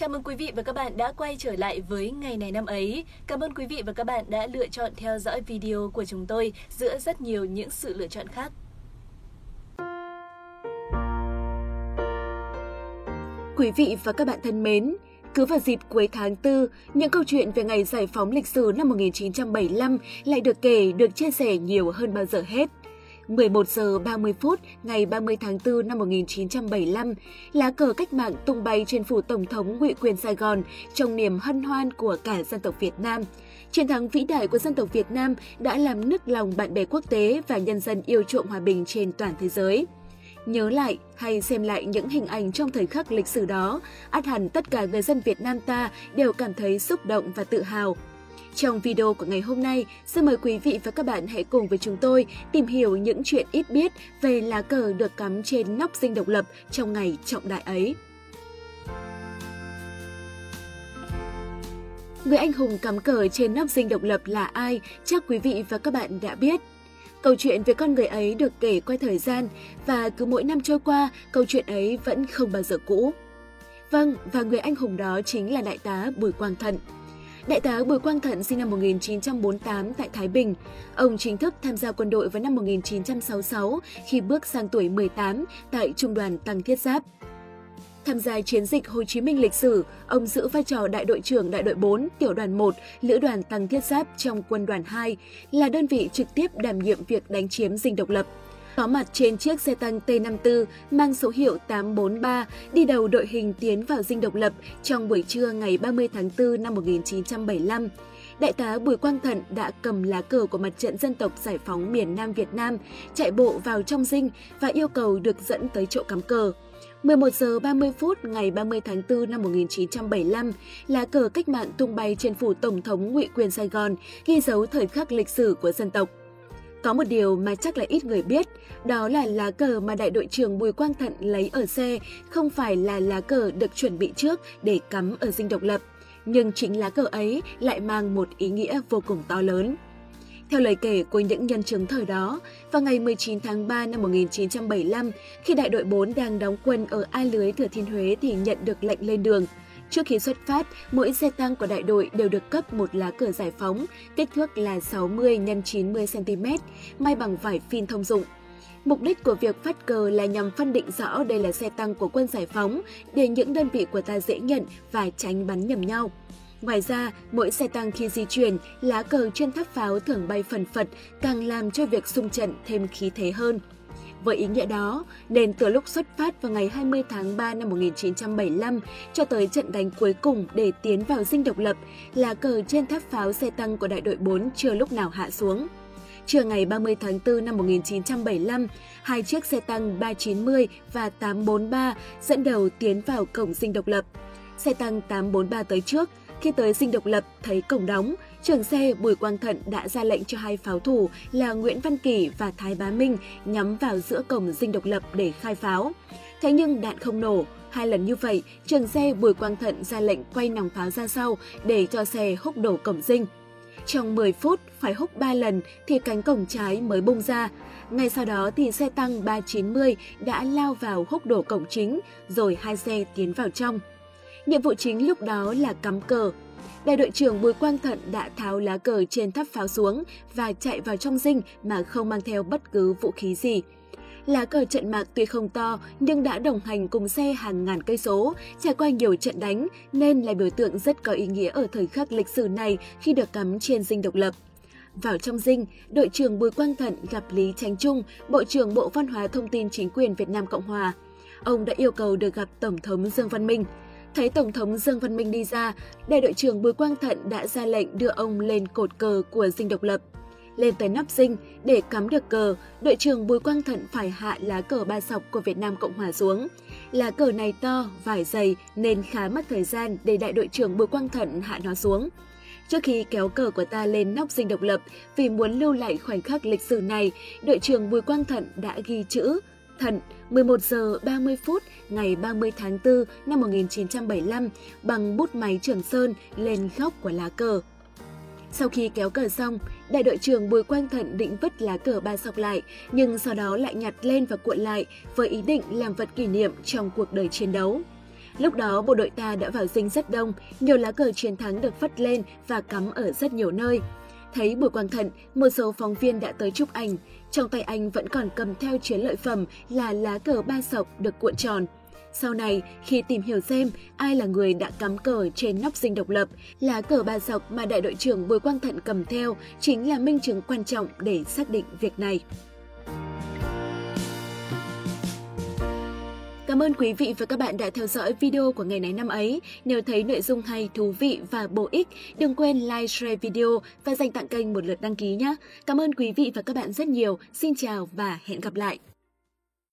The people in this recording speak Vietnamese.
Chào mừng quý vị và các bạn đã quay trở lại với ngày này năm ấy. Cảm ơn quý vị và các bạn đã lựa chọn theo dõi video của chúng tôi giữa rất nhiều những sự lựa chọn khác. Quý vị và các bạn thân mến, cứ vào dịp cuối tháng 4, những câu chuyện về ngày giải phóng lịch sử năm 1975 lại được kể, được chia sẻ nhiều hơn bao giờ hết. 11 giờ 30 phút ngày 30 tháng 4 năm 1975, lá cờ cách mạng tung bay trên phủ Tổng thống ngụy quyền Sài Gòn trong niềm hân hoan của cả dân tộc Việt Nam. Chiến thắng vĩ đại của dân tộc Việt Nam đã làm nức lòng bạn bè quốc tế và nhân dân yêu chuộng hòa bình trên toàn thế giới. Nhớ lại hay xem lại những hình ảnh trong thời khắc lịch sử đó, át hẳn tất cả người dân Việt Nam ta đều cảm thấy xúc động và tự hào. Trong video của ngày hôm nay, xin mời quý vị và các bạn hãy cùng với chúng tôi tìm hiểu những chuyện ít biết về lá cờ được cắm trên nóc dinh độc lập trong ngày trọng đại ấy. Người anh hùng cắm cờ trên nóc dinh độc lập là ai, chắc quý vị và các bạn đã biết. Câu chuyện về con người ấy được kể qua thời gian và cứ mỗi năm trôi qua, câu chuyện ấy vẫn không bao giờ cũ. Vâng, và người anh hùng đó chính là đại tá Bùi Quang Thận. Đại tá Bùi Quang Thận sinh năm 1948 tại Thái Bình. Ông chính thức tham gia quân đội vào năm 1966 khi bước sang tuổi 18 tại Trung đoàn Tăng Thiết Giáp. Tham gia chiến dịch Hồ Chí Minh lịch sử, ông giữ vai trò đại đội trưởng đại đội 4, tiểu đoàn 1, lữ đoàn Tăng Thiết Giáp trong quân đoàn 2, là đơn vị trực tiếp đảm nhiệm việc đánh chiếm dinh độc lập có mặt trên chiếc xe tăng T-54 mang số hiệu 843 đi đầu đội hình tiến vào dinh độc lập trong buổi trưa ngày 30 tháng 4 năm 1975. Đại tá Bùi Quang Thận đã cầm lá cờ của mặt trận dân tộc giải phóng miền Nam Việt Nam, chạy bộ vào trong dinh và yêu cầu được dẫn tới chỗ cắm cờ. 11 giờ 30 phút ngày 30 tháng 4 năm 1975, lá cờ cách mạng tung bay trên phủ Tổng thống Ngụy Quyền Sài Gòn, ghi dấu thời khắc lịch sử của dân tộc. Có một điều mà chắc là ít người biết, đó là lá cờ mà đại đội trưởng Bùi Quang Thận lấy ở xe không phải là lá cờ được chuẩn bị trước để cắm ở dinh độc lập, nhưng chính lá cờ ấy lại mang một ý nghĩa vô cùng to lớn. Theo lời kể của những nhân chứng thời đó, vào ngày 19 tháng 3 năm 1975, khi đại đội 4 đang đóng quân ở A Lưới Thừa Thiên Huế thì nhận được lệnh lên đường – Trước khi xuất phát, mỗi xe tăng của đại đội đều được cấp một lá cờ giải phóng, kích thước là 60 x 90 cm, may bằng vải phin thông dụng. Mục đích của việc phát cờ là nhằm phân định rõ đây là xe tăng của quân giải phóng để những đơn vị của ta dễ nhận và tránh bắn nhầm nhau. Ngoài ra, mỗi xe tăng khi di chuyển, lá cờ trên tháp pháo thường bay phần phật càng làm cho việc xung trận thêm khí thế hơn. Với ý nghĩa đó, nên từ lúc xuất phát vào ngày 20 tháng 3 năm 1975 cho tới trận đánh cuối cùng để tiến vào dinh độc lập, là cờ trên tháp pháo xe tăng của đại đội 4 chưa lúc nào hạ xuống. Trưa ngày 30 tháng 4 năm 1975, hai chiếc xe tăng 390 và 843 dẫn đầu tiến vào cổng dinh độc lập. Xe tăng 843 tới trước, khi tới dinh độc lập thấy cổng đóng, trưởng xe Bùi Quang Thận đã ra lệnh cho hai pháo thủ là Nguyễn Văn Kỳ và Thái Bá Minh nhắm vào giữa cổng dinh độc lập để khai pháo. Thế nhưng đạn không nổ, hai lần như vậy, trưởng xe Bùi Quang Thận ra lệnh quay nòng pháo ra sau để cho xe húc đổ cổng dinh. Trong 10 phút phải húc 3 lần thì cánh cổng trái mới bung ra. Ngay sau đó thì xe tăng 390 đã lao vào húc đổ cổng chính, rồi hai xe tiến vào trong. Nhiệm vụ chính lúc đó là cắm cờ, đại đội trưởng Bùi Quang Thận đã tháo lá cờ trên tháp pháo xuống và chạy vào trong dinh mà không mang theo bất cứ vũ khí gì. Lá cờ trận mạc tuy không to nhưng đã đồng hành cùng xe hàng ngàn cây số, trải qua nhiều trận đánh nên là biểu tượng rất có ý nghĩa ở thời khắc lịch sử này khi được cắm trên dinh độc lập. Vào trong dinh, đội trưởng Bùi Quang Thận gặp Lý Tránh Trung, Bộ trưởng Bộ Văn hóa Thông tin Chính quyền Việt Nam Cộng Hòa. Ông đã yêu cầu được gặp Tổng thống Dương Văn Minh. Thấy Tổng thống Dương Văn Minh đi ra, đại đội trưởng Bùi Quang Thận đã ra lệnh đưa ông lên cột cờ của dinh độc lập. Lên tới nắp dinh, để cắm được cờ, đội trưởng Bùi Quang Thận phải hạ lá cờ ba sọc của Việt Nam Cộng Hòa xuống. Lá cờ này to, vải dày nên khá mất thời gian để đại đội trưởng Bùi Quang Thận hạ nó xuống. Trước khi kéo cờ của ta lên nóc dinh độc lập, vì muốn lưu lại khoảnh khắc lịch sử này, đội trưởng Bùi Quang Thận đã ghi chữ Thận 11 giờ 30 phút ngày 30 tháng 4 năm 1975 bằng bút máy Trường Sơn lên góc của lá cờ. Sau khi kéo cờ xong, đại đội trưởng Bùi Quang Thận định vứt lá cờ ba sọc lại, nhưng sau đó lại nhặt lên và cuộn lại với ý định làm vật kỷ niệm trong cuộc đời chiến đấu. Lúc đó bộ đội ta đã vào dinh rất đông, nhiều lá cờ chiến thắng được vất lên và cắm ở rất nhiều nơi. Thấy Bùi Quang Thận, một số phóng viên đã tới chụp ảnh. Trong tay anh vẫn còn cầm theo chiến lợi phẩm là lá cờ ba sọc được cuộn tròn. Sau này, khi tìm hiểu xem ai là người đã cắm cờ trên nóc dinh độc lập, lá cờ ba sọc mà đại đội trưởng Bùi Quang Thận cầm theo chính là minh chứng quan trọng để xác định việc này. Cảm ơn quý vị và các bạn đã theo dõi video của ngày này năm ấy. Nếu thấy nội dung hay, thú vị và bổ ích, đừng quên like, share video và dành tặng kênh một lượt đăng ký nhé. Cảm ơn quý vị và các bạn rất nhiều. Xin chào và hẹn gặp lại.